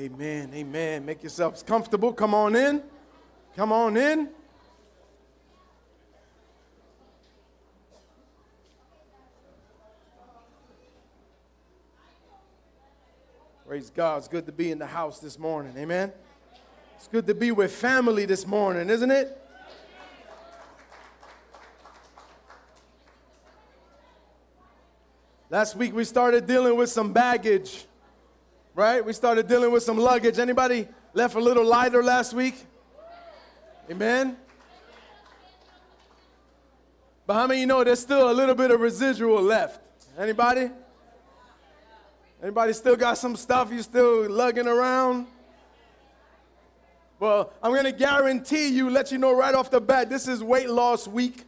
Amen. Amen. Make yourselves comfortable. Come on in. Come on in. Praise God. It's good to be in the house this morning. Amen. It's good to be with family this morning, isn't it? Last week we started dealing with some baggage right? We started dealing with some luggage. Anybody left a little lighter last week? Amen. But how many you know there's still a little bit of residual left? Anybody? Anybody still got some stuff you still lugging around? Well, I'm going to guarantee you, let you know right off the bat, this is weight loss week.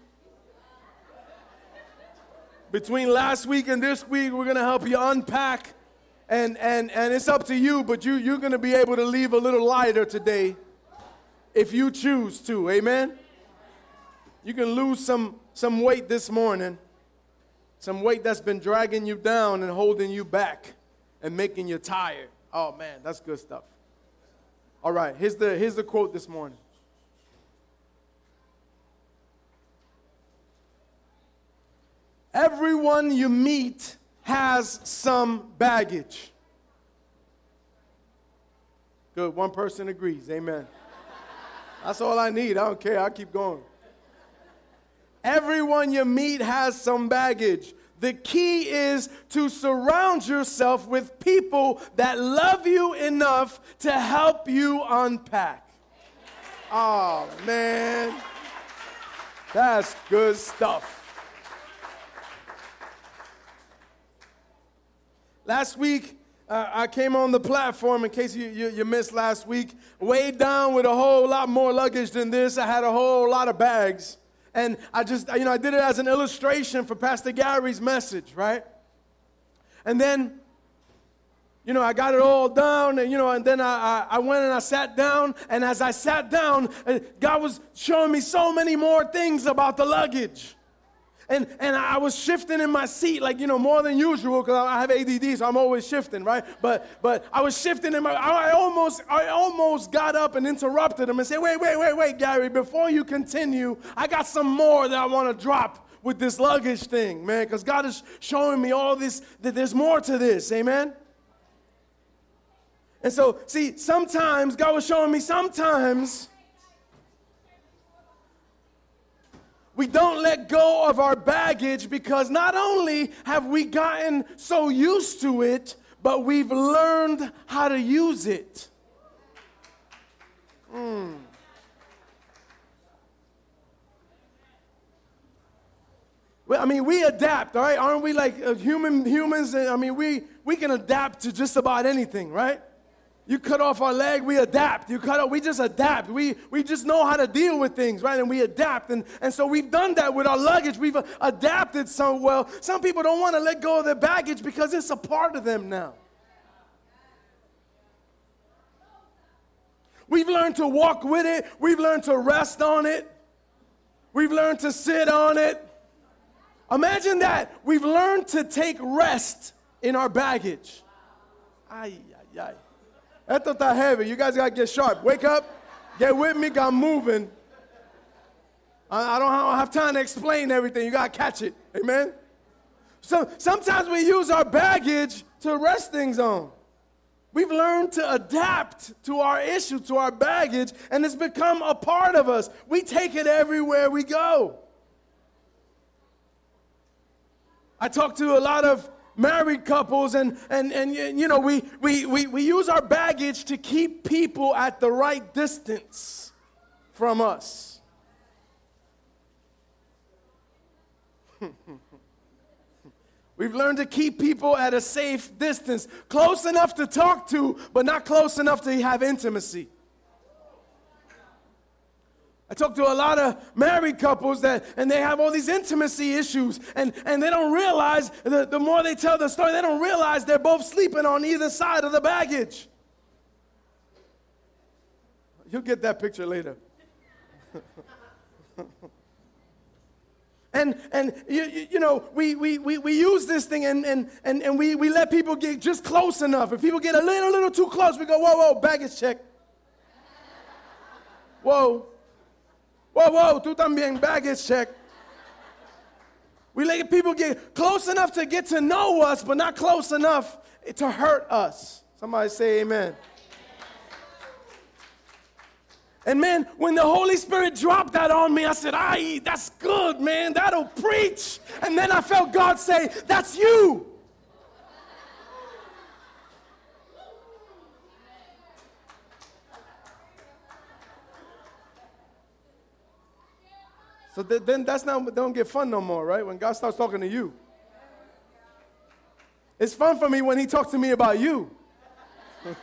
Between last week and this week, we're going to help you unpack and and and it's up to you but you you're going to be able to leave a little lighter today if you choose to amen? You can lose some some weight this morning some weight that's been dragging you down and holding you back and making you tired. Oh man that's good stuff. All right here's the here's the quote this morning. Everyone you meet has some baggage. Good, one person agrees. Amen. That's all I need. I don't care. I'll keep going. Everyone you meet has some baggage. The key is to surround yourself with people that love you enough to help you unpack. Oh, man. That's good stuff. Last week, uh, I came on the platform, in case you, you, you, missed last week, weighed down with a whole lot more luggage than this. I had a whole lot of bags. And I just, you know, I did it as an illustration for Pastor Gary's message, right? And then, you know, I got it all down, and, you know, and then I, I, I went and I sat down. And as I sat down, uh, God was showing me so many more things about the luggage and, and I was shifting in my seat, like, you know, more than usual, because I have ADD, so I'm always shifting, right? But, but I was shifting in my, I almost, I almost got up and interrupted him and said, wait, wait, wait, wait, Gary, before you continue, I got some more that I want to drop with this luggage thing, man, because God is showing me all this, that there's more to this, amen? And so, see, sometimes God was showing me sometimes We don't let go of our baggage because not only have we gotten so used to it, but we've learned how to use it. Mm. I mean, we adapt, all right? Aren't we like uh, human humans? I mean, we, we can adapt to just about anything, right? You cut off our leg, we adapt. You cut off, we just adapt. We, we just know how to deal with things, right? And we adapt. And, and so we've done that with our luggage. We've uh, adapted so well. Some people don't want to let go of their baggage because it's a part of them now. We've learned to walk with it, we've learned to rest on it, we've learned to sit on it. Imagine that. We've learned to take rest in our baggage. Ay, ay, ay. Esto está heavy. You guys got to get sharp. Wake up, get with me, got moving. I, I, don't, I don't have time to explain everything. You got to catch it. Amen? So sometimes we use our baggage to rest things on. We've learned to adapt to our issue, to our baggage, and it's become a part of us. We take it everywhere we go. I talk to a lot of married couples and, and, and you know, we, we, we, we use our baggage to keep people at the right distance from us. We've learned to keep people at a safe distance, close enough to talk to, but not close enough to have intimacy. I talk to a lot of married couples that, and they have all these intimacy issues, and, and they don't realize, the, the more they tell the story, they don't realize they're both sleeping on either side of the baggage. You'll get that picture later. and and you, you, know, we, we, we, we use this thing and, and, and, and we, we let people get just close enough. If people get a little, little too close, we go, whoa, whoa, baggage check. Whoa. Whoa, whoa, tú también, baggage check. We let people get close enough to get to know us, but not close enough to hurt us. Somebody say amen. And man, when the Holy Spirit dropped that on me, I said, "Aye, that's good, man. That'll preach." And then I felt God say, "That's you." So th- then that's not don't get fun no more, right? When God starts talking to you. It's fun for me when he talks to me about you.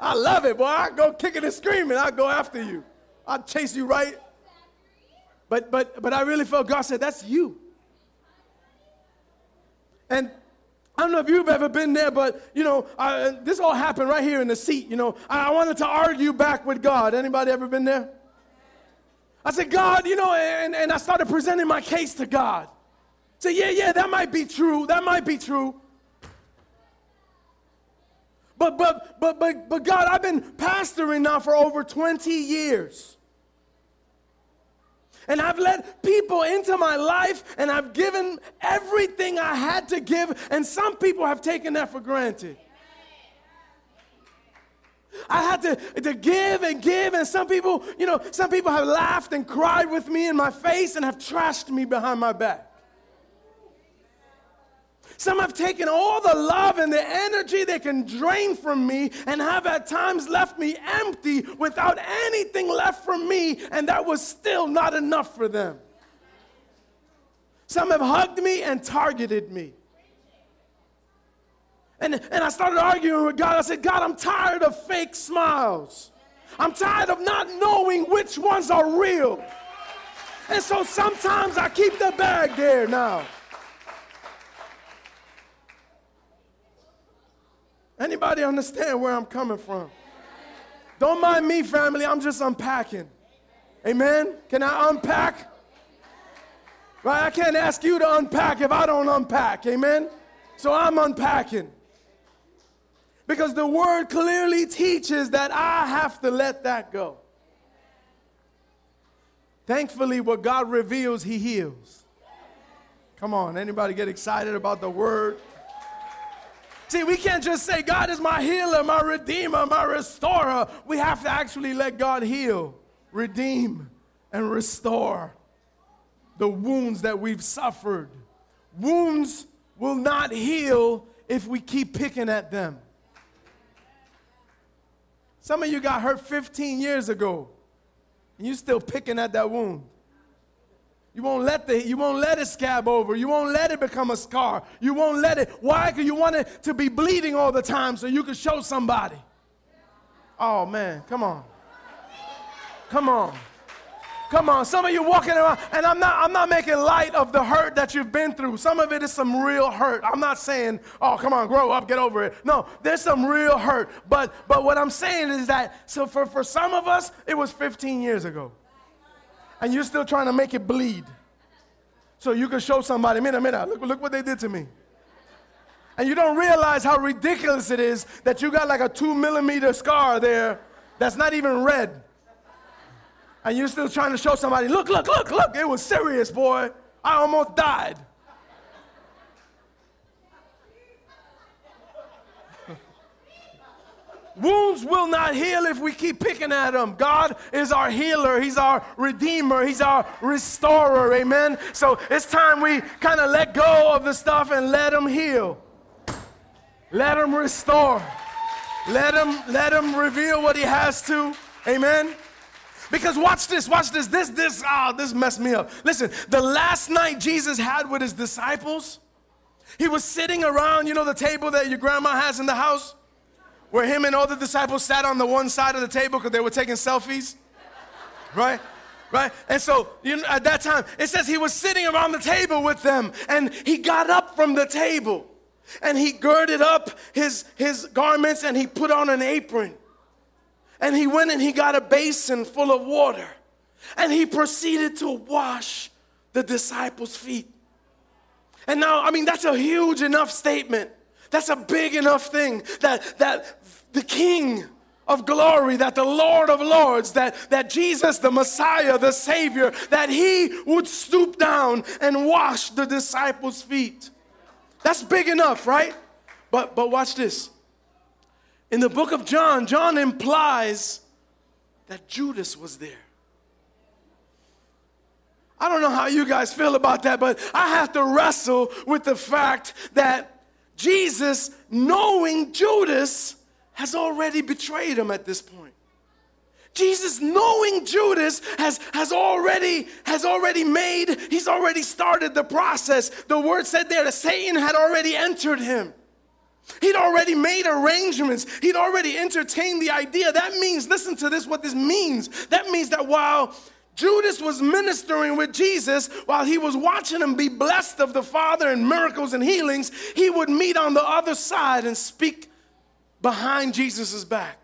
I love it, boy. I go kicking and screaming. I go after you. I chase you right. But but but I really felt God said, that's you. And I don't know if you've ever been there, but you know, I, this all happened right here in the seat. You know, I, I wanted to argue back with God. Anybody ever been there? I said, God, you know, and, and I started presenting my case to God. Say, yeah, yeah, that might be true. That might be true. But but but but but God, I've been pastoring now for over 20 years. And I've let people into my life and I've given everything I had to give, and some people have taken that for granted. I had to, to give and give, and some people, you know, some people have laughed and cried with me in my face and have trashed me behind my back. Some have taken all the love and the energy they can drain from me and have at times left me empty without anything left from me, and that was still not enough for them. Some have hugged me and targeted me. And, and I started arguing with God. I said, God, I'm tired of fake smiles. I'm tired of not knowing which ones are real. And so sometimes I keep the bag there now. Anybody understand where I'm coming from? Don't mind me, family. I'm just unpacking. Amen? Can I unpack? Right? I can't ask you to unpack if I don't unpack. Amen? So I'm unpacking. Because the word clearly teaches that I have to let that go. Thankfully, what God reveals, He heals. Come on, anybody get excited about the word? See, we can't just say, God is my healer, my redeemer, my restorer. We have to actually let God heal, redeem, and restore the wounds that we've suffered. Wounds will not heal if we keep picking at them. Some of you got hurt 15 years ago, and you're still picking at that wound. You won't let the you won't let it scab over. You won't let it become a scar. You won't let it. Why? Because you want it to be bleeding all the time so you can show somebody. Oh man, come on. Come on. Come on, some of you walking around, and I'm not, I'm not making light of the hurt that you've been through. Some of it is some real hurt. I'm not saying, oh, come on, grow up, get over it. No, there's some real hurt. But but what I'm saying is that so for, for some of us, it was 15 years ago. And you're still trying to make it bleed. So you can show somebody, mira, mira, look, look what they did to me. And you don't realize how ridiculous it is that you got like a two millimeter scar there that's not even red and you're still trying to show somebody, look, look, look, look, it was serious, boy. I almost died. Wounds will not heal if we keep picking at them. God is our healer, He's our redeemer, He's our restorer. Amen. So it's time we kind of let go of the stuff and let Him heal. Let Him restore. Let Him, let Him reveal what He has to. Amen. Because watch this, watch this. This, this, ah, oh, this messed me up. Listen, the last night Jesus had with his disciples, he was sitting around, you know, the table that your grandma has in the house. where him and all the disciples sat on the one side of the table because they were taking selfies, right? Right? And so you know, at that time, it says he was sitting around the table with them and he got up from the table and he girded up his, his garments and he put on an apron. And he went and he got a basin full of water and he proceeded to wash the disciples' feet. And now, I mean, that's a huge enough statement. That's a big enough thing that, that the King of glory, that the Lord of lords, that, that Jesus, the Messiah, the Savior, that he would stoop down and wash the disciples' feet. That's big enough, right? But, but watch this. In the book of John, John implies that Judas was there. I don't know how you guys feel about that, but I have to wrestle with the fact that Jesus, knowing Judas, has already betrayed him at this point. Jesus, knowing Judas, has, has, already, has already made, he's already started the process. The word said there that Satan had already entered him. He'd already made arrangements. He'd already entertained the idea. That means, listen to this, what this means. That means that while Judas was ministering with Jesus while he was watching him be blessed of the Father and miracles and healings. He would meet on the other side and speak behind Jesus' back.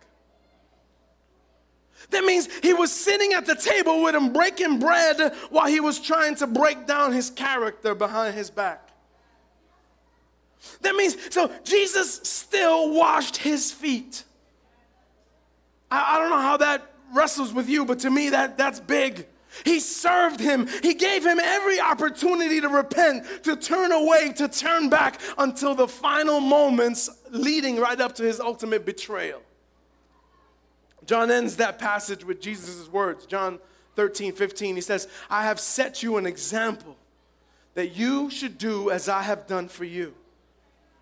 That means he was sitting at the table with him breaking bread while he was trying to break down his character behind his back. That means, so Jesus still washed his feet. I, I don't know how that wrestles with you, but to me, that, that's big. He served him. He gave him every opportunity to repent, to turn away, to turn back until the final moments leading right up to his ultimate betrayal. John ends that passage with Jesus' words. John 13, 15. He says, I have set you an example that you should do as I have done for you.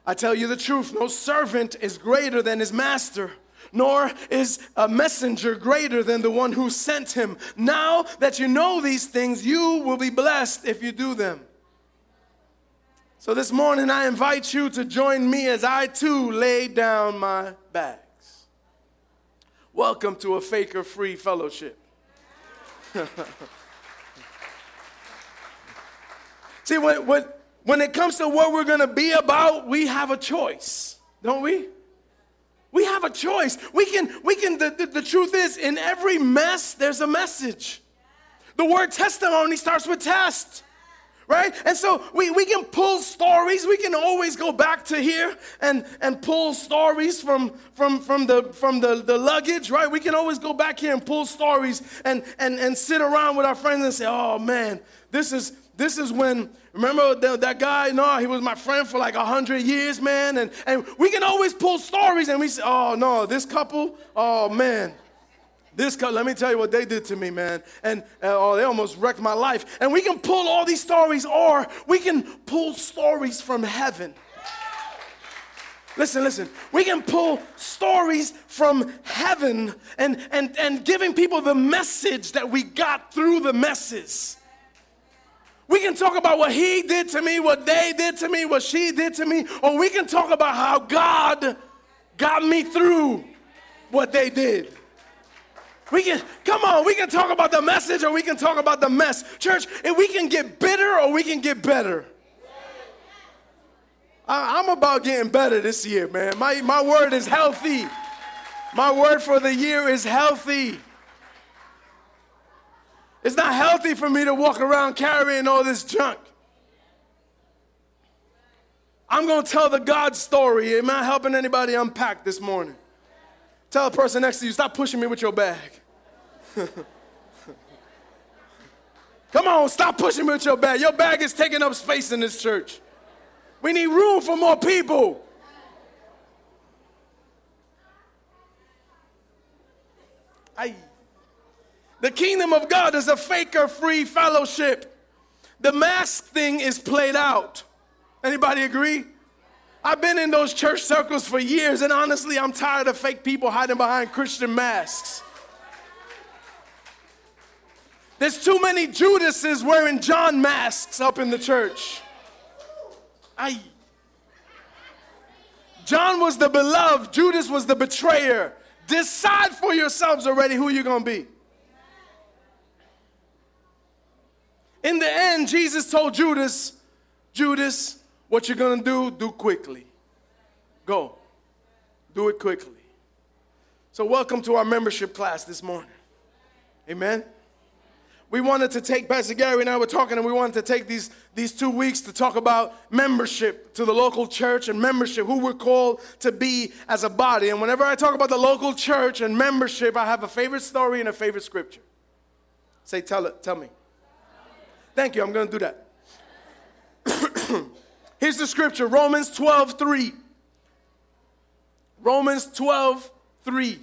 I tell you the truth no servant is greater than his master nor is a messenger greater than the one who sent him. Now that you know these things, you will be blessed if you do them. So this morning, I invite you to join me as I too lay down my bags. Welcome to a faker free fellowship. See, what, when, when it comes to what we're going to be about, we have a choice, don't we? We have a choice. We can, we can, the, the, the truth is, in every mess, there's a message. The word testimony starts with test right and so we, we can pull stories we can always go back to here and and pull stories from from from the from the, the luggage right we can always go back here and pull stories and and and sit around with our friends and say oh man this is this is when, remember that guy? No, he was my friend for like a hundred years, man. And, and we can always pull stories and we say, oh no, this couple, oh man. This couple, let me tell you what they did to me, man. And uh, oh, they almost wrecked my life. And we can pull all these stories, or we can pull stories from heaven. Listen, listen. We can pull stories from heaven and, and, and giving people the message that we got through the messes. We can talk about what he did to me, what they did to me, what she did to me, or we can talk about how God got me through what they did. We can, come on, we can talk about the message or we can talk about the mess. Church, if we can get bitter or we can get better. I, I'm about getting better this year, man. My, my word is healthy. My word for the year is healthy. It's not healthy for me to walk around carrying all this junk. I'm going to tell the God story. Am I helping anybody unpack this morning? Tell the person next to you, stop pushing me with your bag. Come on, stop pushing me with your bag. Your bag is taking up space in this church. We need room for more people. I. The kingdom of God is a faker free fellowship. The mask thing is played out. Anybody agree? I've been in those church circles for years, and honestly, I'm tired of fake people hiding behind Christian masks. There's too many Judases wearing John masks up in the church. I John was the beloved, Judas was the betrayer. Decide for yourselves already who you're to be. In the end, Jesus told Judas, Judas, what you're going to do, do quickly. Go. Do it quickly. So, welcome to our membership class this morning. Amen. We wanted to take, Pastor Gary and I were talking, and we wanted to take these, these two weeks to talk about membership to the local church and membership, who we're called to be as a body. And whenever I talk about the local church and membership, I have a favorite story and a favorite scripture. Say, tell it, tell me. Thank you, I'm to do that. Here's the scripture Romans 12 3. Romans 12 3.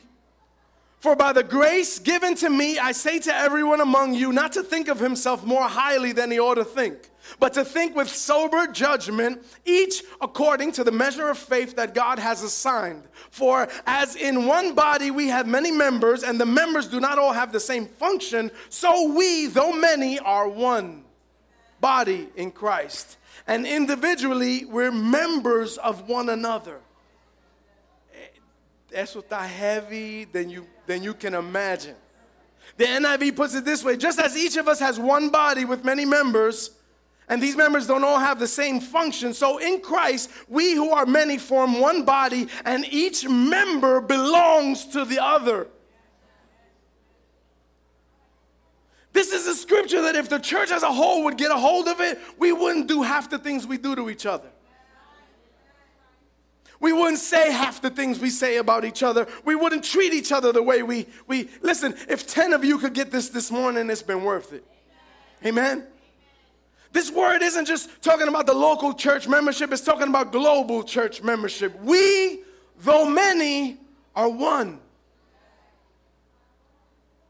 For by the grace given to me, I say to everyone among you not to think of himself more highly than he ought to think, but to think with sober judgment, each according to the measure of faith that God has assigned. For as in one body we have many members, and the members do not all have the same function, so we, though many, are one body in Christ. And individually, we're members of one another. Eh, Eso está heavy than you, than you can imagine. The NIV puts it this way just as each of us has one body with many members, and these members don't all have the same function, so in Christ, we who are many form one body, and each member belongs to the other. This is a scripture that if the church as a whole would get a hold of it, we wouldn't do half the things we do to each other. We wouldn't say half the things we say about each other. We wouldn't treat each other the way we, we listen. If 10 of you could get this this morning, it's been worth it. Amen. This word isn't just talking about the local church membership, it's talking about global church membership. We, though many, are one.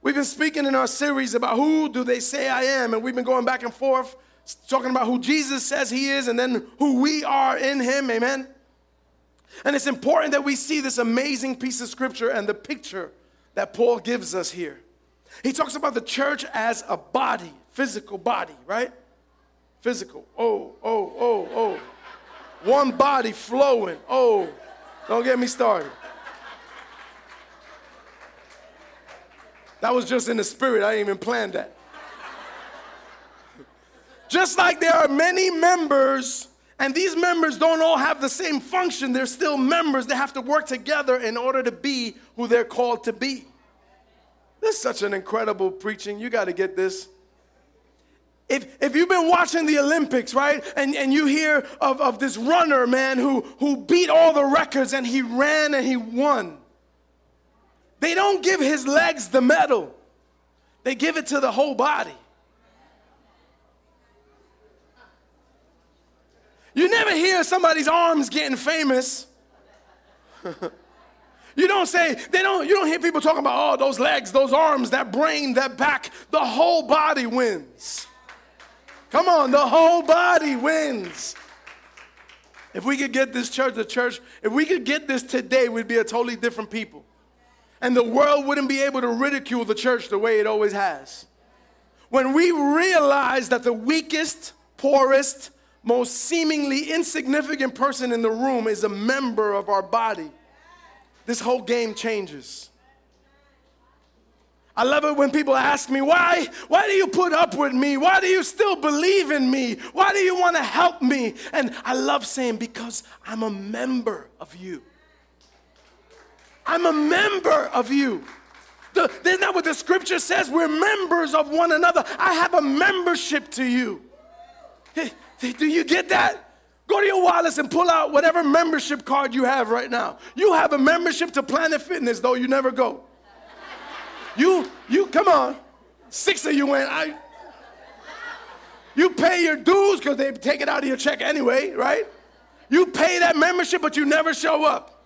We've been speaking in our series about who do they say I am, and we've been going back and forth talking about who Jesus says he is and then who we are in him. Amen. And it's important that we see this amazing piece of scripture and the picture that Paul gives us here. He talks about the church as a body, physical body, right? Physical. Oh, oh, oh, oh. One body flowing. Oh, don't get me started. That was just in the spirit. I didn't even plan that. Just like there are many members and these members don't all have the same function. They're still members. They have to work together in order to be who they're called to be. This is such an incredible preaching. You got to get this. If, if you've been watching the Olympics, right, and, and you hear of, of this runner, man, who, who beat all the records and he ran and he won, they don't give his legs the medal, they give it to the whole body. You never hear somebody's arms getting famous. you don't say, they don't, you don't hear people talking about, oh, those legs, those arms, that brain, that back. The whole body wins. Come on, the whole body wins. If we could get this church, the church, if we could get this today, we'd be a totally different people. And the world wouldn't be able to ridicule the church the way it always has. When we realize that the weakest, poorest, most seemingly insignificant person in the room is a member of our body, this whole game changes. I love it when people ask me, why, why do you put up with me? Why do you still believe in me? Why do you want to help me? And I love saying, because I'm a member of you. I'm a member of you. The, isn't that what the scripture says? We're members of one another. I have a membership to you. Do you get that? Go to your wallets and pull out whatever membership card you have right now. You have a membership to Planet Fitness, though you never go. You, you, come on. Six of you went. I, you pay your dues because they take it out of your check anyway, right? You pay that membership, but you never show up.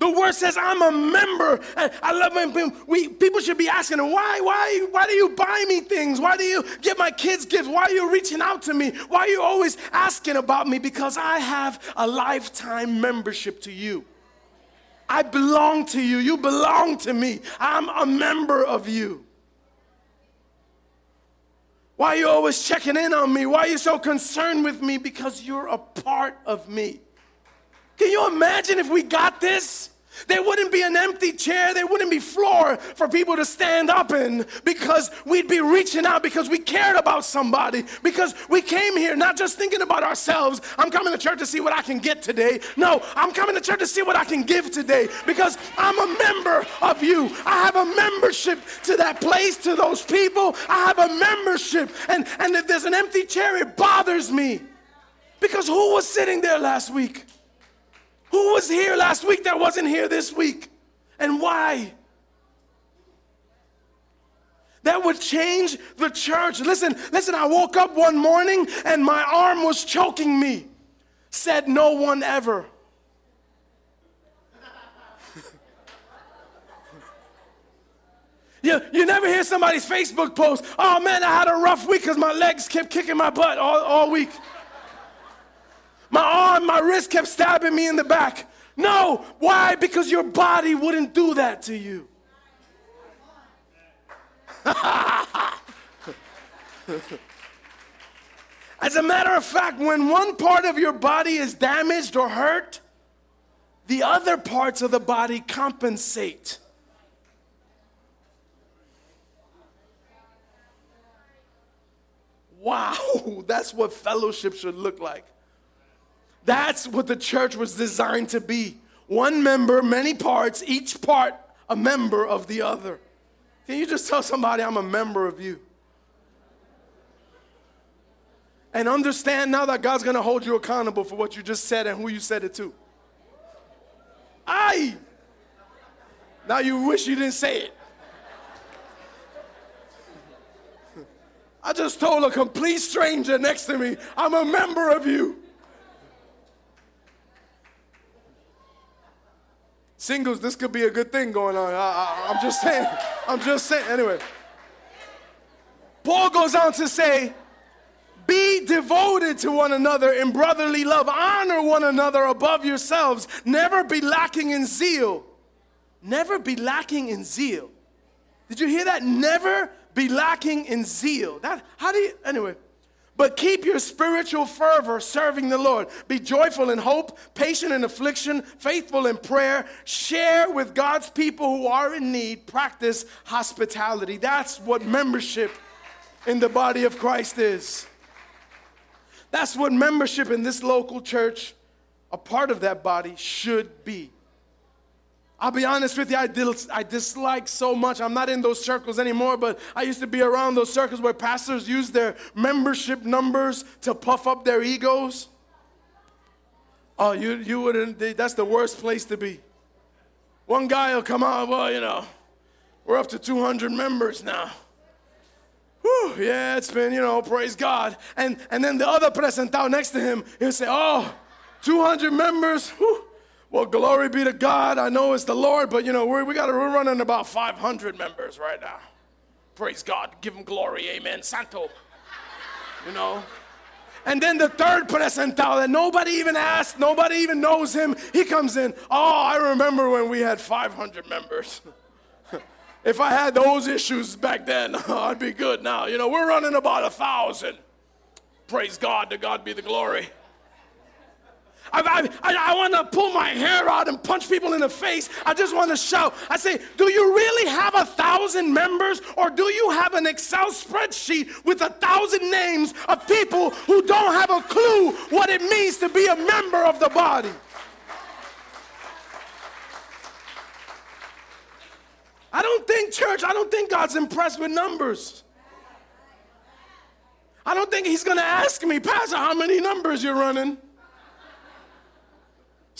The word says, I'm a member. And I love when we, people should be asking, why, why, why do you buy me things? Why do you give my kids gifts? Why are you reaching out to me? Why are you always asking about me? Because I have a lifetime membership to you. I belong to you. You belong to me. I'm a member of you. Why are you always checking in on me? Why are you so concerned with me? Because you're a part of me. Can you imagine if we got this? There wouldn't be an empty chair, there wouldn't be floor for people to stand up in because we'd be reaching out because we cared about somebody, because we came here not just thinking about ourselves. I'm coming to church to see what I can get today. No, I'm coming to church to see what I can give today because I'm a member of you. I have a membership to that place, to those people. I have a membership. And, and if there's an empty chair, it bothers me. Because who was sitting there last week? Who was here last week that wasn't here this week? And why? That would change the church. Listen, listen, I woke up one morning and my arm was choking me. Said no one ever. you, you never hear somebody's Facebook post, oh man, I had a rough week because my legs kept kicking my butt all, all week. My arm, my wrist kept stabbing me in the back. No, why? Because your body wouldn't do that to you. As a matter of fact, when one part of your body is damaged or hurt, the other parts of the body compensate. Wow, that's what fellowship should look like. That's what the church was designed to be. One member, many parts, each part a member of the other. Can you just tell somebody, I'm a member of you? And understand now that God's gonna hold you accountable for what you just said and who you said it to. I. Now you wish you didn't say it. I just told a complete stranger next to me, I'm a member of you. Singles, this could be a good thing going on. I, am just saying. I'm just saying. Anyway, Paul goes on to say, be devoted to one another in brotherly love. Honor one another above yourselves. Never be lacking in zeal. Never be lacking in zeal. Did you hear that? Never be lacking in zeal. That how do you anyway? But keep your spiritual fervor serving the Lord. Be joyful in hope, patient in affliction, faithful in prayer. Share with God's people who are in need. Practice hospitality. That's what membership in the body of Christ is. That's what membership in this local church, a part of that body, should be. I'll be honest with you, I, I dislike so much. I'm not in those circles anymore, but I used to be around those circles where pastors use their membership numbers to puff up their egos. Oh, you, you wouldn't, that's the worst place to be. One guy will come out, well, you know, we're up to 200 members now. Whew, yeah, it's been, you know, praise God. And, and then the other presentado next to him, he'll say, oh, 200 members, whew, well, glory be to God. I know it's the Lord, but you know, we're, we got we're running about 500 members right now. Praise God. Give him glory. Amen. Santo. You know. And then the third presentado that nobody even asked, nobody even knows him, he comes in. Oh, I remember when we had 500 members. if I had those issues back then, I'd be good now. You know, we're running about a thousand. Praise God, to God be the glory. I, I, I want to pull my hair out and punch people in the face. I just want to shout. I say, Do you really have a thousand members, or do you have an Excel spreadsheet with a thousand names of people who don't have a clue what it means to be a member of the body? I don't think, church, I don't think God's impressed with numbers. I don't think He's going to ask me, Pastor, how many numbers you're running.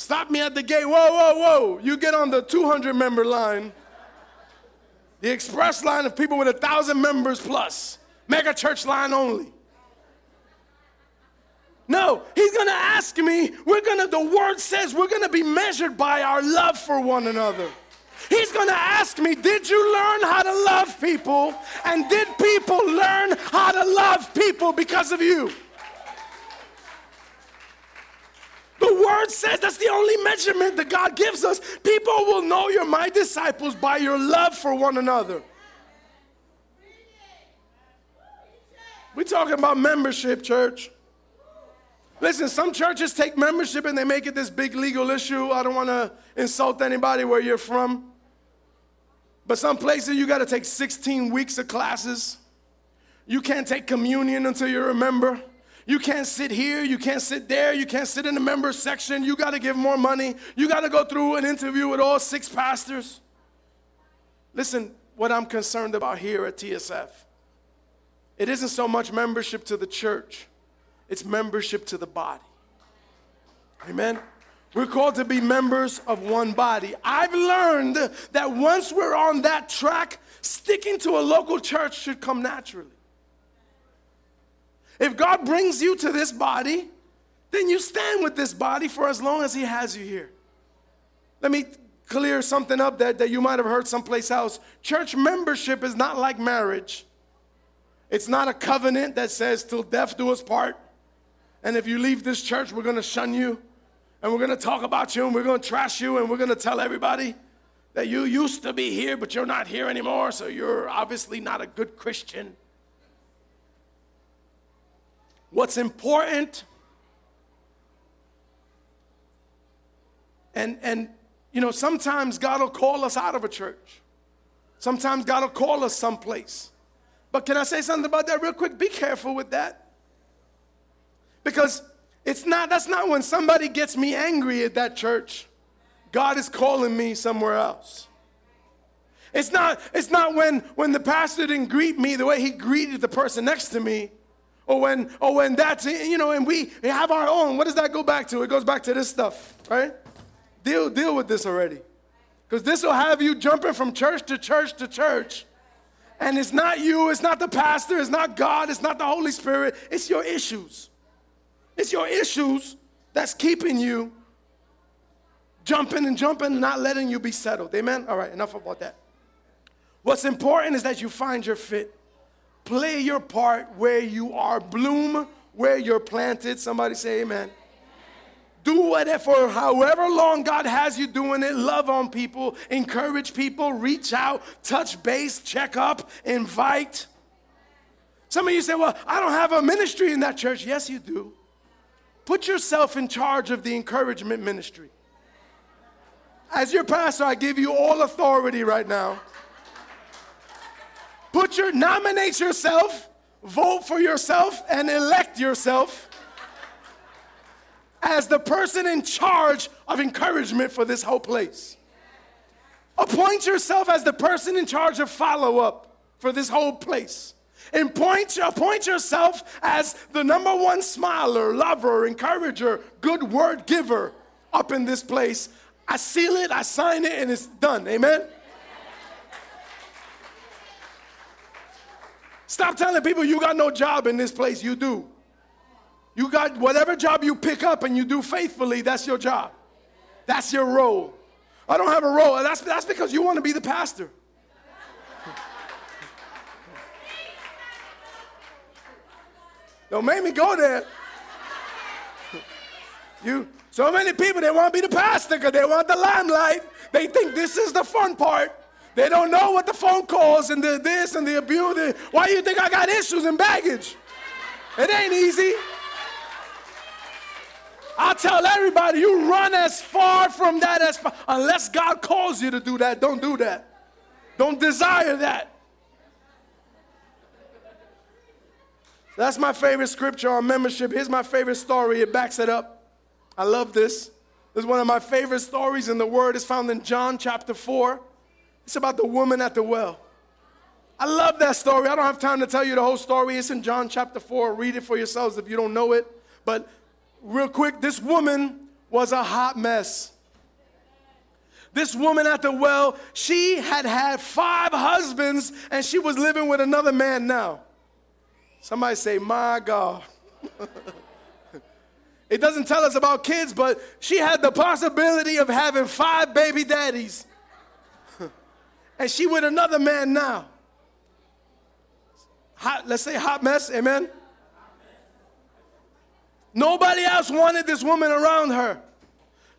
Stop me at the gate. Whoa, whoa, whoa. You get on the 200 member line, the express line of people with a thousand members plus, mega church line only. No, he's gonna ask me, we're gonna, the word says we're gonna be measured by our love for one another. He's gonna ask me, Did you learn how to love people? And did people learn how to love people because of you? The word says that's the only measurement that God gives us. People will know you're my disciples by your love for one another. We're talking about membership, church. Listen, some churches take membership and they make it this big legal issue. I don't want to insult anybody where you're from. But some places you got to take 16 weeks of classes. You can't take communion until you're a member. You can't sit here, you can't sit there, you can't sit in the member section. You got to give more money. You got to go through an interview with all six pastors. Listen, what I'm concerned about here at TSF, it isn't so much membership to the church, it's membership to the body. Amen. We're called to be members of one body. I've learned that once we're on that track, sticking to a local church should come naturally. If God brings you to this body, then you stand with this body for as long as He has you here. Let me clear something up that, that you might have heard someplace else. Church membership is not like marriage, it's not a covenant that says, till death do us part. And if you leave this church, we're gonna shun you, and we're gonna talk about you, and we're gonna trash you, and we're gonna tell everybody that you used to be here, but you're not here anymore, so you're obviously not a good Christian. What's important and and you know sometimes God will call us out of a church. Sometimes God will call us someplace. But can I say something about that real quick? Be careful with that. Because it's not that's not when somebody gets me angry at that church. God is calling me somewhere else. It's not, it's not when, when the pastor didn't greet me the way he greeted the person next to me or when or when that's you know and we have our own. What does that go back to? It goes back to this stuff right? Deal deal with this already. Because this will have you jumping from church to church to church. And it's not you it's not the pastor it's not god it's not the holy spirit. It's your issues. It's your issues that's keeping you jumping and jumping and not letting you be settled. Amen? All right enough about that. What's important is that you find your fit Play your part where you are. Bloom where you're planted. Somebody say amen. Do whatever, however long God has you doing it. Love on people, encourage people, reach out, touch base, check up, invite. Some of you say, Well, I don't have a ministry in that church. Yes, you do. Put yourself in charge of the encouragement ministry. As your pastor, I give you all authority right now Put your nominate yourself, vote for yourself, and elect yourself as the person in charge of encouragement for this whole place. Appoint yourself as the person in charge of follow up for this whole place. And point, appoint yourself as the number one smiler, lover, encourager, good word giver up in this place. I seal it, I sign it, and it's done. Amen? Stop telling people you got no job in this place. You do. You got whatever job you pick up and you do faithfully, that's your job. That's your role. I don't have a role. That's, that's because you want to be the pastor. Don't make me go there. You so many people they want to be the pastor because they want the limelight. They think this is the fun part. They don't know what the phone calls and the this and the abuse. Why do you think I got issues and baggage? It ain't easy. I tell everybody, you run as far from that as far, unless God calls you to do that. Don't do that. Don't desire that. That's my favorite scripture on membership. Here's my favorite story. It backs it up. I love this. This is one of my favorite stories in the Word. It's found in John chapter 4. It's about the woman at the well. I love that story. I don't have time to tell you the whole story. It's in John chapter 4. Read it for yourselves if you don't know it. But real quick, this woman was a hot mess. This woman at the well, she had had five husbands and she was living with another man now. Somebody say, My God. it doesn't tell us about kids, but she had the possibility of having five baby daddies and she with another man now. Hot, let's say hot mess, amen? Nobody else wanted this woman around her.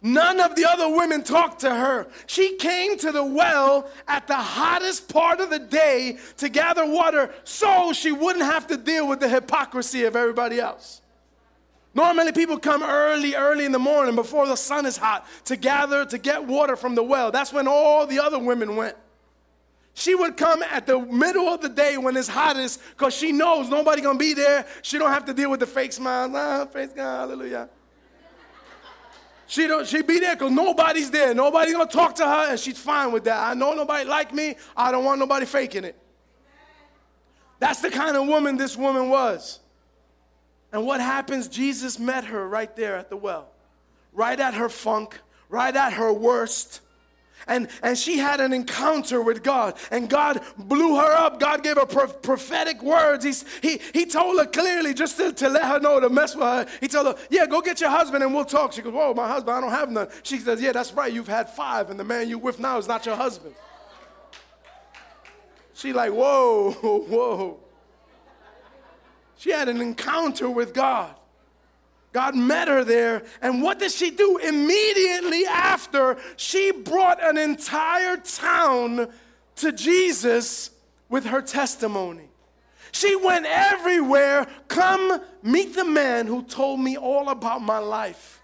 None of the other women talked to her. She came to the well at the hottest part of the day to gather water so she wouldn't have to deal with the hypocrisy of everybody else. Normally, people come early, early in the morning before the sun is hot to gather to get water from the well. That's when all the other women went. She would come at the middle of the day when it's hottest because she knows nobody gonna be there. She don't have to deal with the fake smiles. Ah, praise God, hallelujah. She don't she be there because nobody's there. Nobody's gonna talk to her, and she's fine with that. I know nobody like me. I don't want nobody faking it. That's the kind of woman this woman was. And what happens? Jesus met her right there at the well, right at her funk, right at her worst. And, and she had an encounter with God, and God blew her up. God gave her pro- prophetic words. He's, he, he told her clearly, just to, to let her know to mess with her. He told her, Yeah, go get your husband and we'll talk. She goes, Whoa, my husband, I don't have none. She says, Yeah, that's right. You've had five, and the man you're with now is not your husband. She like, Whoa, whoa. She had an encounter with God. God met her there, and what did she do? Immediately after, she brought an entire town to Jesus with her testimony. She went everywhere. Come meet the man who told me all about my life.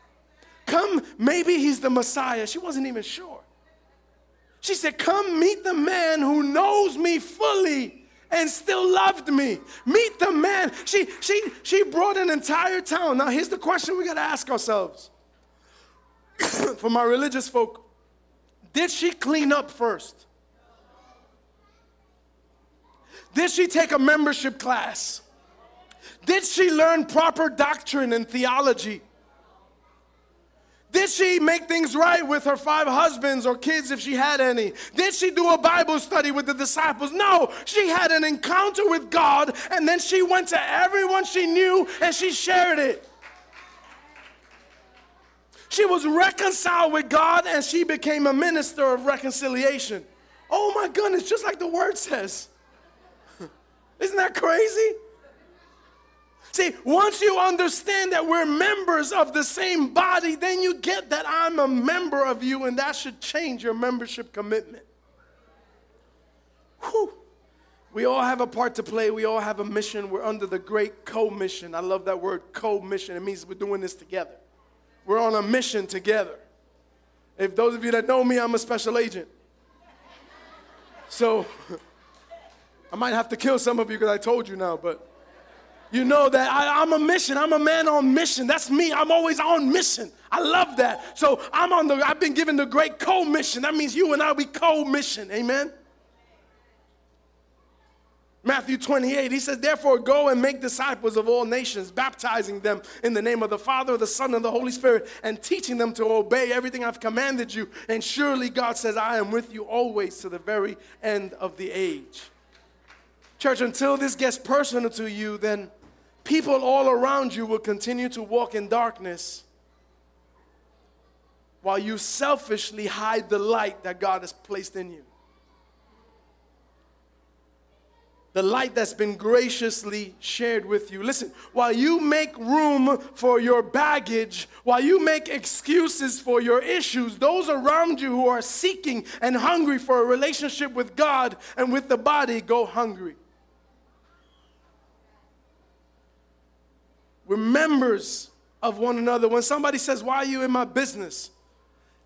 Come, maybe he's the Messiah. She wasn't even sure. She said, Come meet the man who knows me fully and still loved me. Meet the man. She, she, she brought an entire town. Now, here's the question we got to ask ourselves for my religious folk Did she clean up first? Did she take a membership class? Did she learn proper doctrine and theology? Did she make things right with her five husbands or kids if she had any? Did she do a Bible study with the disciples? No, she had an encounter with God and then she went to everyone she knew and she shared it. She was reconciled with God and she became a minister of reconciliation. Oh my goodness, just like the word says. Isn't that crazy? See, once you understand that we're members of the same body, then you get that I'm a member of you, and that should change your membership commitment. Whew. We all have a part to play. We all have a mission. We're under the great co mission. I love that word co mission. It means we're doing this together. We're on a mission together. If those of you that know me, I'm a special agent. So I might have to kill some of you because I told you now, but you know that I, am a mission. I'm a man on mission. That's me. I'm always on mission. I love that. So I'm on the, I've been given the great co-mission. That means you and I, we co-mission. Amen. Matthew 28, he says, Therefore, go and make disciples of all nations, baptizing them in the name of the Father, the Son, and the Holy Spirit, and teaching them to obey everything I've commanded you. And surely God says, I am with you always to the very end of the age. Church, until this gets personal to you, then people all around you will continue to walk in darkness while you selfishly hide the light that God has placed in you. The light that's been graciously shared with you. Listen, while you make room for your baggage, while you make excuses for your issues, those around you who are seeking and hungry for a relationship with God and with the body go hungry. We're members of one another. When somebody says, Why are you in my business?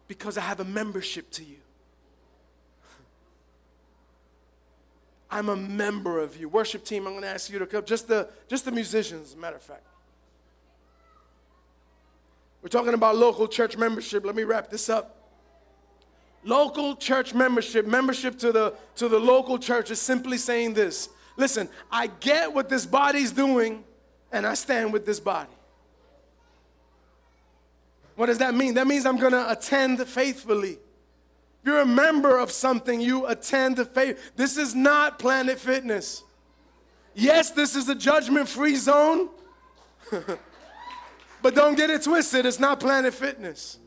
Because I have a membership to you. I'm a member of you. Worship team, I'm going to ask you to come. Just the, just the musicians, matter of fact. We're talking about local church membership. Let me wrap this up. Local church membership, membership to the, to the local church is simply saying this listen, I get what this body's doing, and I stand with this body. What does that mean? That means I'm going to attend faithfully. If you're a member of something, you attend the faith. This is not Planet Fitness. Yes, this is a judgment free zone, but don't get it twisted. It's not Planet Fitness.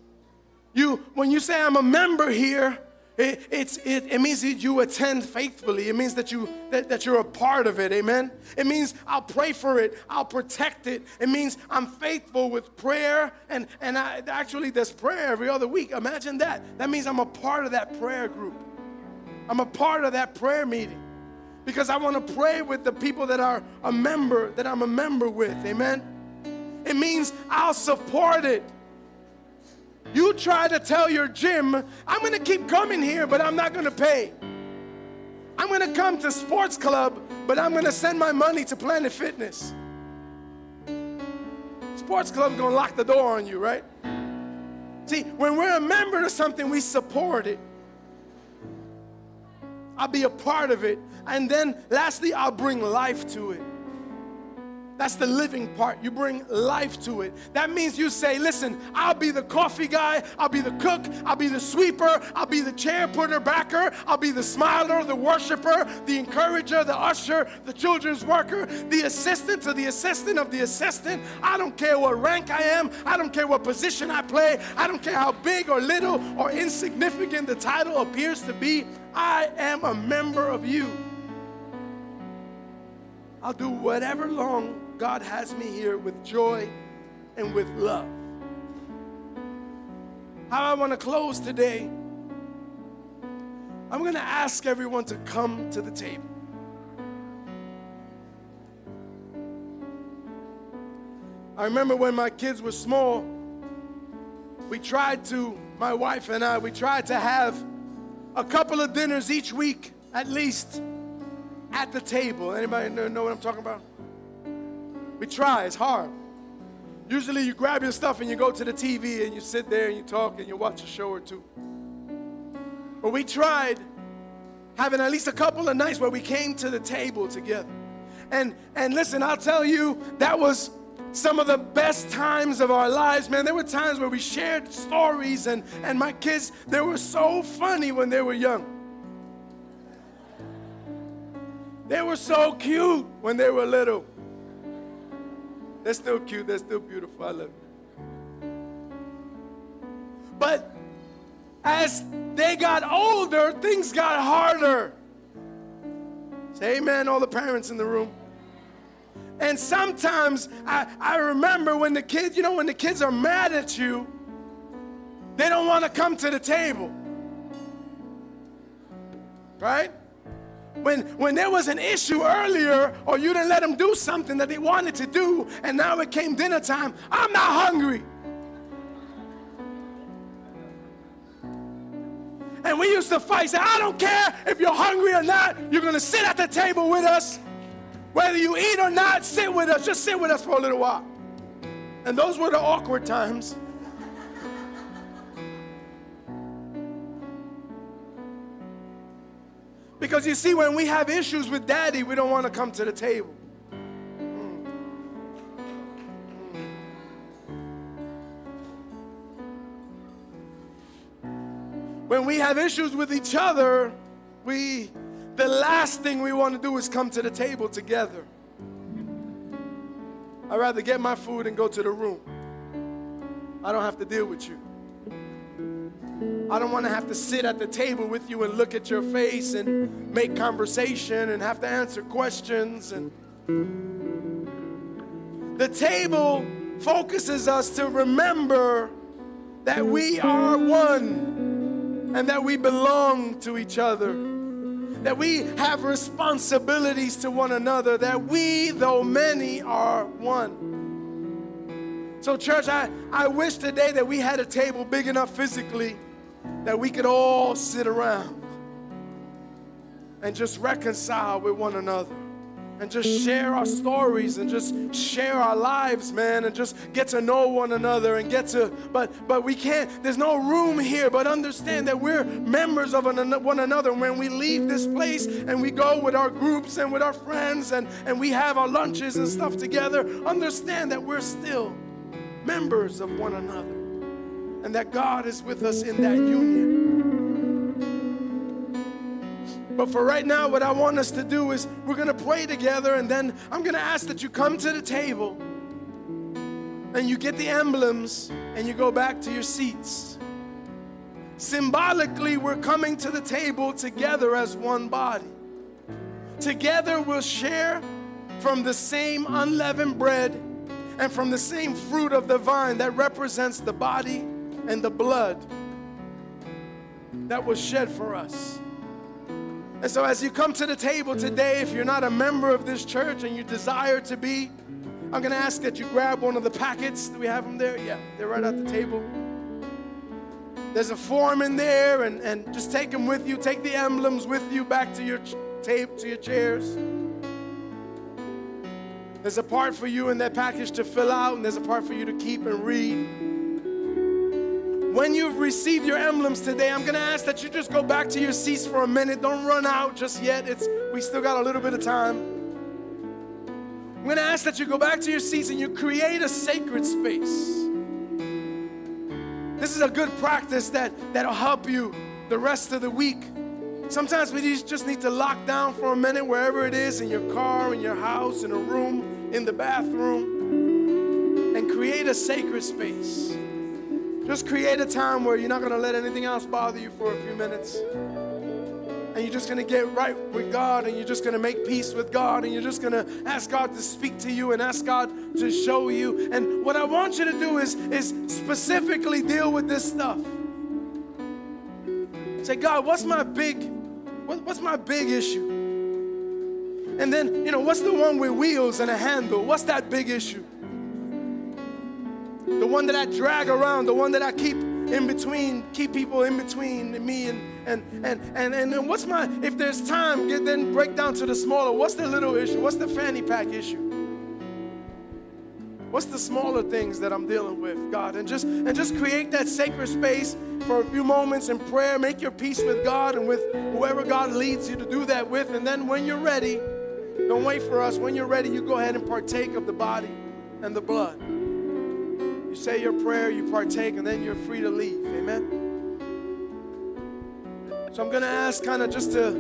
You, when you say I'm a member here, It, it's, it, it means that you attend faithfully. It means that, you, that, that you're a part of it. Amen. It means I'll pray for it. I'll protect it. It means I'm faithful with prayer. And, and I, actually, there's prayer every other week. Imagine that. That means I'm a part of that prayer group. I'm a part of that prayer meeting because I want to pray with the people that are a member, that I'm a member with. Amen. It means I'll support it. You try to tell your gym, I'm to keep coming here, but I'm not to pay. I'm to come to sports club, but I'm to send my money to Planet Fitness. Sports club to lock the door on you, right? See, when we're a member of something, we support it. I'll be a part of it. And then lastly, I'll bring life to it. That's the living part. You bring life to it. That means you say, listen, I'll be the coffee guy, I'll be the cook, I'll be the sweeper, I'll be the chair putter backer, I'll be the smiler, the worshiper, the encourager, the usher, the children's worker, the assistant to the assistant of the assistant. I don't care what rank I am, I don't care what position I play, I don't care how big or little or insignificant the title appears to be. I am a member of you. I'll do whatever long God has me here with joy and with love. How I want to close today, I'm going to ask everyone to come to the table. I remember when my kids were small, we tried to, my wife and I, we tried to have a couple of dinners each week at least at the table. Anybody know what I'm talking about? We try, it's hard. Usually you grab your stuff and you go to the TV and you sit there and you talk and you watch a show or two. But we tried having at least a couple of nights where we came to the table together. And and listen, I'll tell you, that was some of the best times of our lives, man. There were times where we shared stories and, and my kids, they were so funny when they were young. They were so cute when they were little. They're still cute, they're still beautiful. I love you. But as they got older, things got harder. Say amen, all the parents in the room. And sometimes I, I remember when the kids, you know, when the kids are mad at you, they don't want to come to the table. Right? When, when there was an issue earlier or you didn't let them do something that they wanted to do and now it came dinner time, I'm not hungry. And we used to fight, say, I don't care if you're hungry or not, you're gonna sit at the table with us. Whether you eat or not, sit with us, just sit with us for a little while. And those were the awkward times. Because you see, when we have issues with daddy, we don't want to come to the table. When we have issues with each other, we the last thing we want to do is come to the table together. I'd rather get my food and go to the room. I don't have to deal with you. I don't want to have to sit at the table with you and look at your face and make conversation and have to answer questions and the table focuses us to remember that we are one and that we belong to each other that we have responsibilities to one another, that we, though many, are one. So, church, I, I wish today that we had a table big enough physically that we could all sit around and just reconcile with one another and just share our stories and just share our lives man and just get to know one another and get to but but we can't there's no room here but understand that we're members of one another. When we leave this place and we go with our groups and with our friends and and we have our lunches and stuff together understand that we're still members of one another and that God is with us in that union. But for right now, what I want us to do is we're going to pray together, and then I'm going to ask that you come to the table and you get the emblems and you go back to your seats. symbolically, we're coming to the table together as one body. Together, we'll share from the same unleavened bread and from the same fruit of the vine that represents the body and the blood that was shed for us. And so, as you come to the table today, if you're not a member of this church and you desire to be, I'm going to ask that you grab one of the packets. Do we have them there? Yeah, they're right at the table. There's a form in there, and, and just take them with you. Take the emblems with you back to your tape, to your chairs. There's a part for you in that package to fill out, and there's a part for you to keep and read. When you've received your emblems today, I'm going to ask that you just go back to your seats for a minute. Don't run out just yet. It's we still got a little bit of time. I'm going to ask that you go back to your seats and you create a sacred space. This is a good practice that, that'll help you the rest of the week. Sometimes we just need to lock down for a minute wherever it is in your car, in your house, in a room, in the bathroom, and create a sacred space. Just create a time where you're not going to let anything else bother you for a few minutes and you're just going to get right with God and you're just going to make peace with God and you're just going to ask God to speak to you and ask God to show you. And what I want you to do is, is specifically deal with this stuff. Say, God, what's my big, what, what's my big issue? And then, you know, what's the one with wheels and a handle? What's that big issue? The one that I drag around, the one that I keep in between, keep people in between me and and and and and, and what's my if there's time, get then break down to the smaller. What's the little issue? What's the fanny pack issue? What's the smaller things that I'm dealing with, God? And just and just create that sacred space for a few moments in prayer. Make your peace with God and with whoever God leads you to do that with. And then when you're ready, don't wait for us. When you're ready, you go ahead and partake of the body and the blood. You say your prayer, you partake, and then you're free to leave. Amen. So I'm gonna ask kind of just to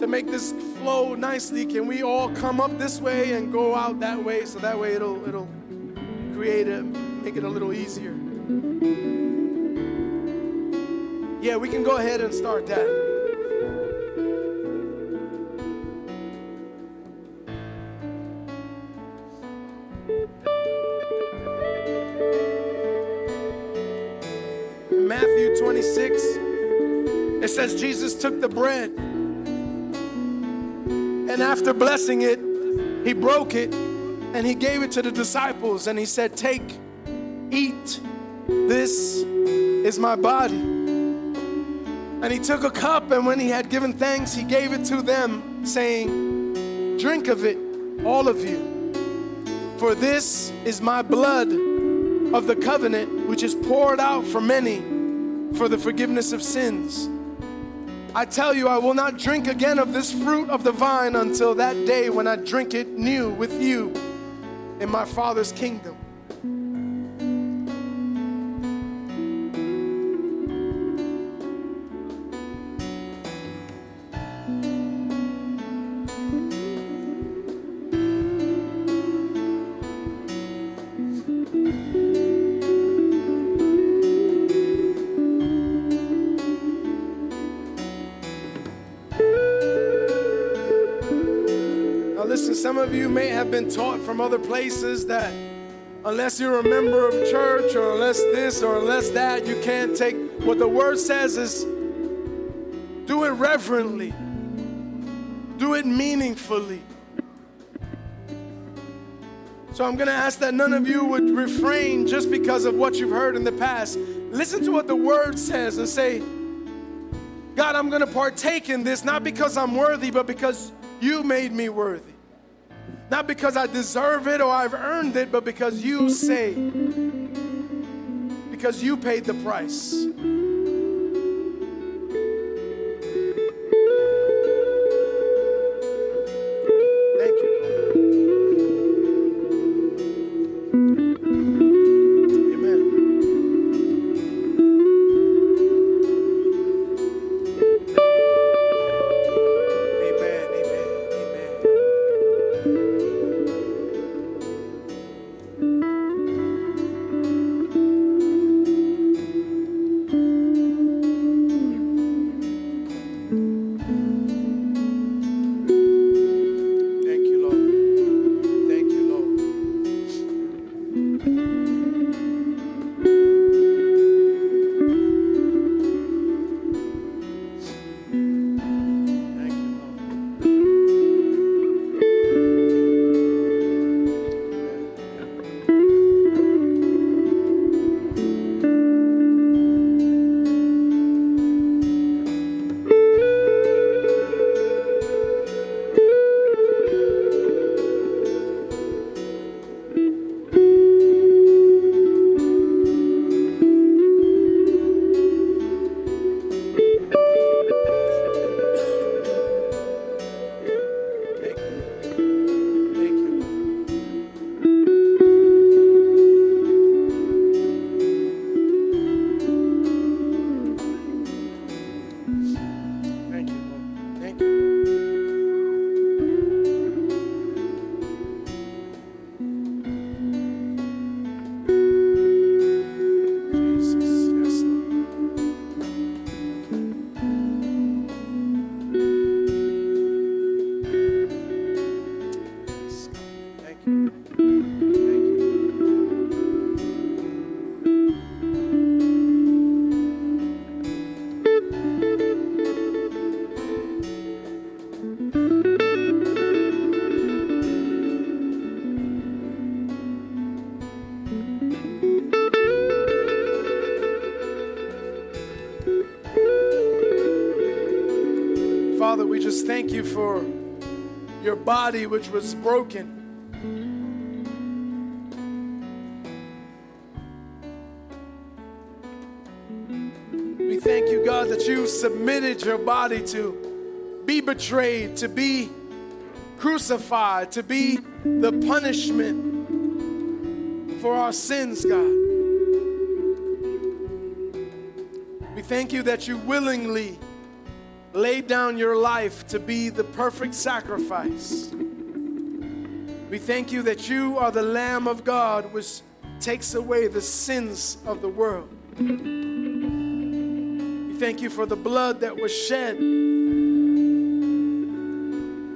to make this flow nicely. Can we all come up this way and go out that way? So that way it'll it'll create it, make it a little easier. Yeah, we can go ahead and start that. Says Jesus took the bread and after blessing it, he broke it and he gave it to the disciples and he said, Take, eat, this is my body. And he took a cup and when he had given thanks, he gave it to them, saying, Drink of it, all of you. For this is my blood of the covenant, which is poured out for many for the forgiveness of sins. I tell you, I will not drink again of this fruit of the vine until that day when I drink it new with you in my Father's kingdom. Been taught from other places that unless you're a member of church or unless this or unless that, you can't take. What the word says is do it reverently, do it meaningfully. So I'm going to ask that none of you would refrain just because of what you've heard in the past. Listen to what the word says and say, God, I'm going to partake in this not because I'm worthy, but because you made me worthy. Not because I deserve it or I've earned it, but because you say, because you paid the price. Which was broken. We thank you, God, that you submitted your body to be betrayed, to be crucified, to be the punishment for our sins, God. We thank you that you willingly laid down your life to be the perfect sacrifice. We thank you that you are the Lamb of God which takes away the sins of the world. We thank you for the blood that was shed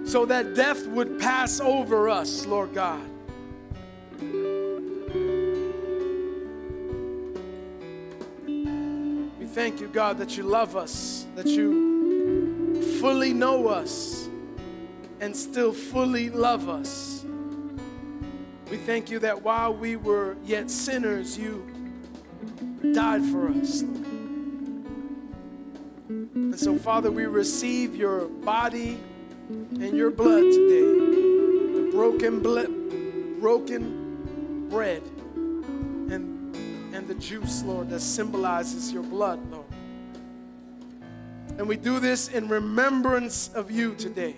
so that death would pass over us, Lord God. We thank you, God, that you love us, that you fully know us and still fully love us. We thank you that while we were yet sinners, you died for us. And so, Father, we receive your body and your blood today, the broken, ble- broken bread and, and the juice, Lord, that symbolizes your blood, Lord. And we do this in remembrance of you today.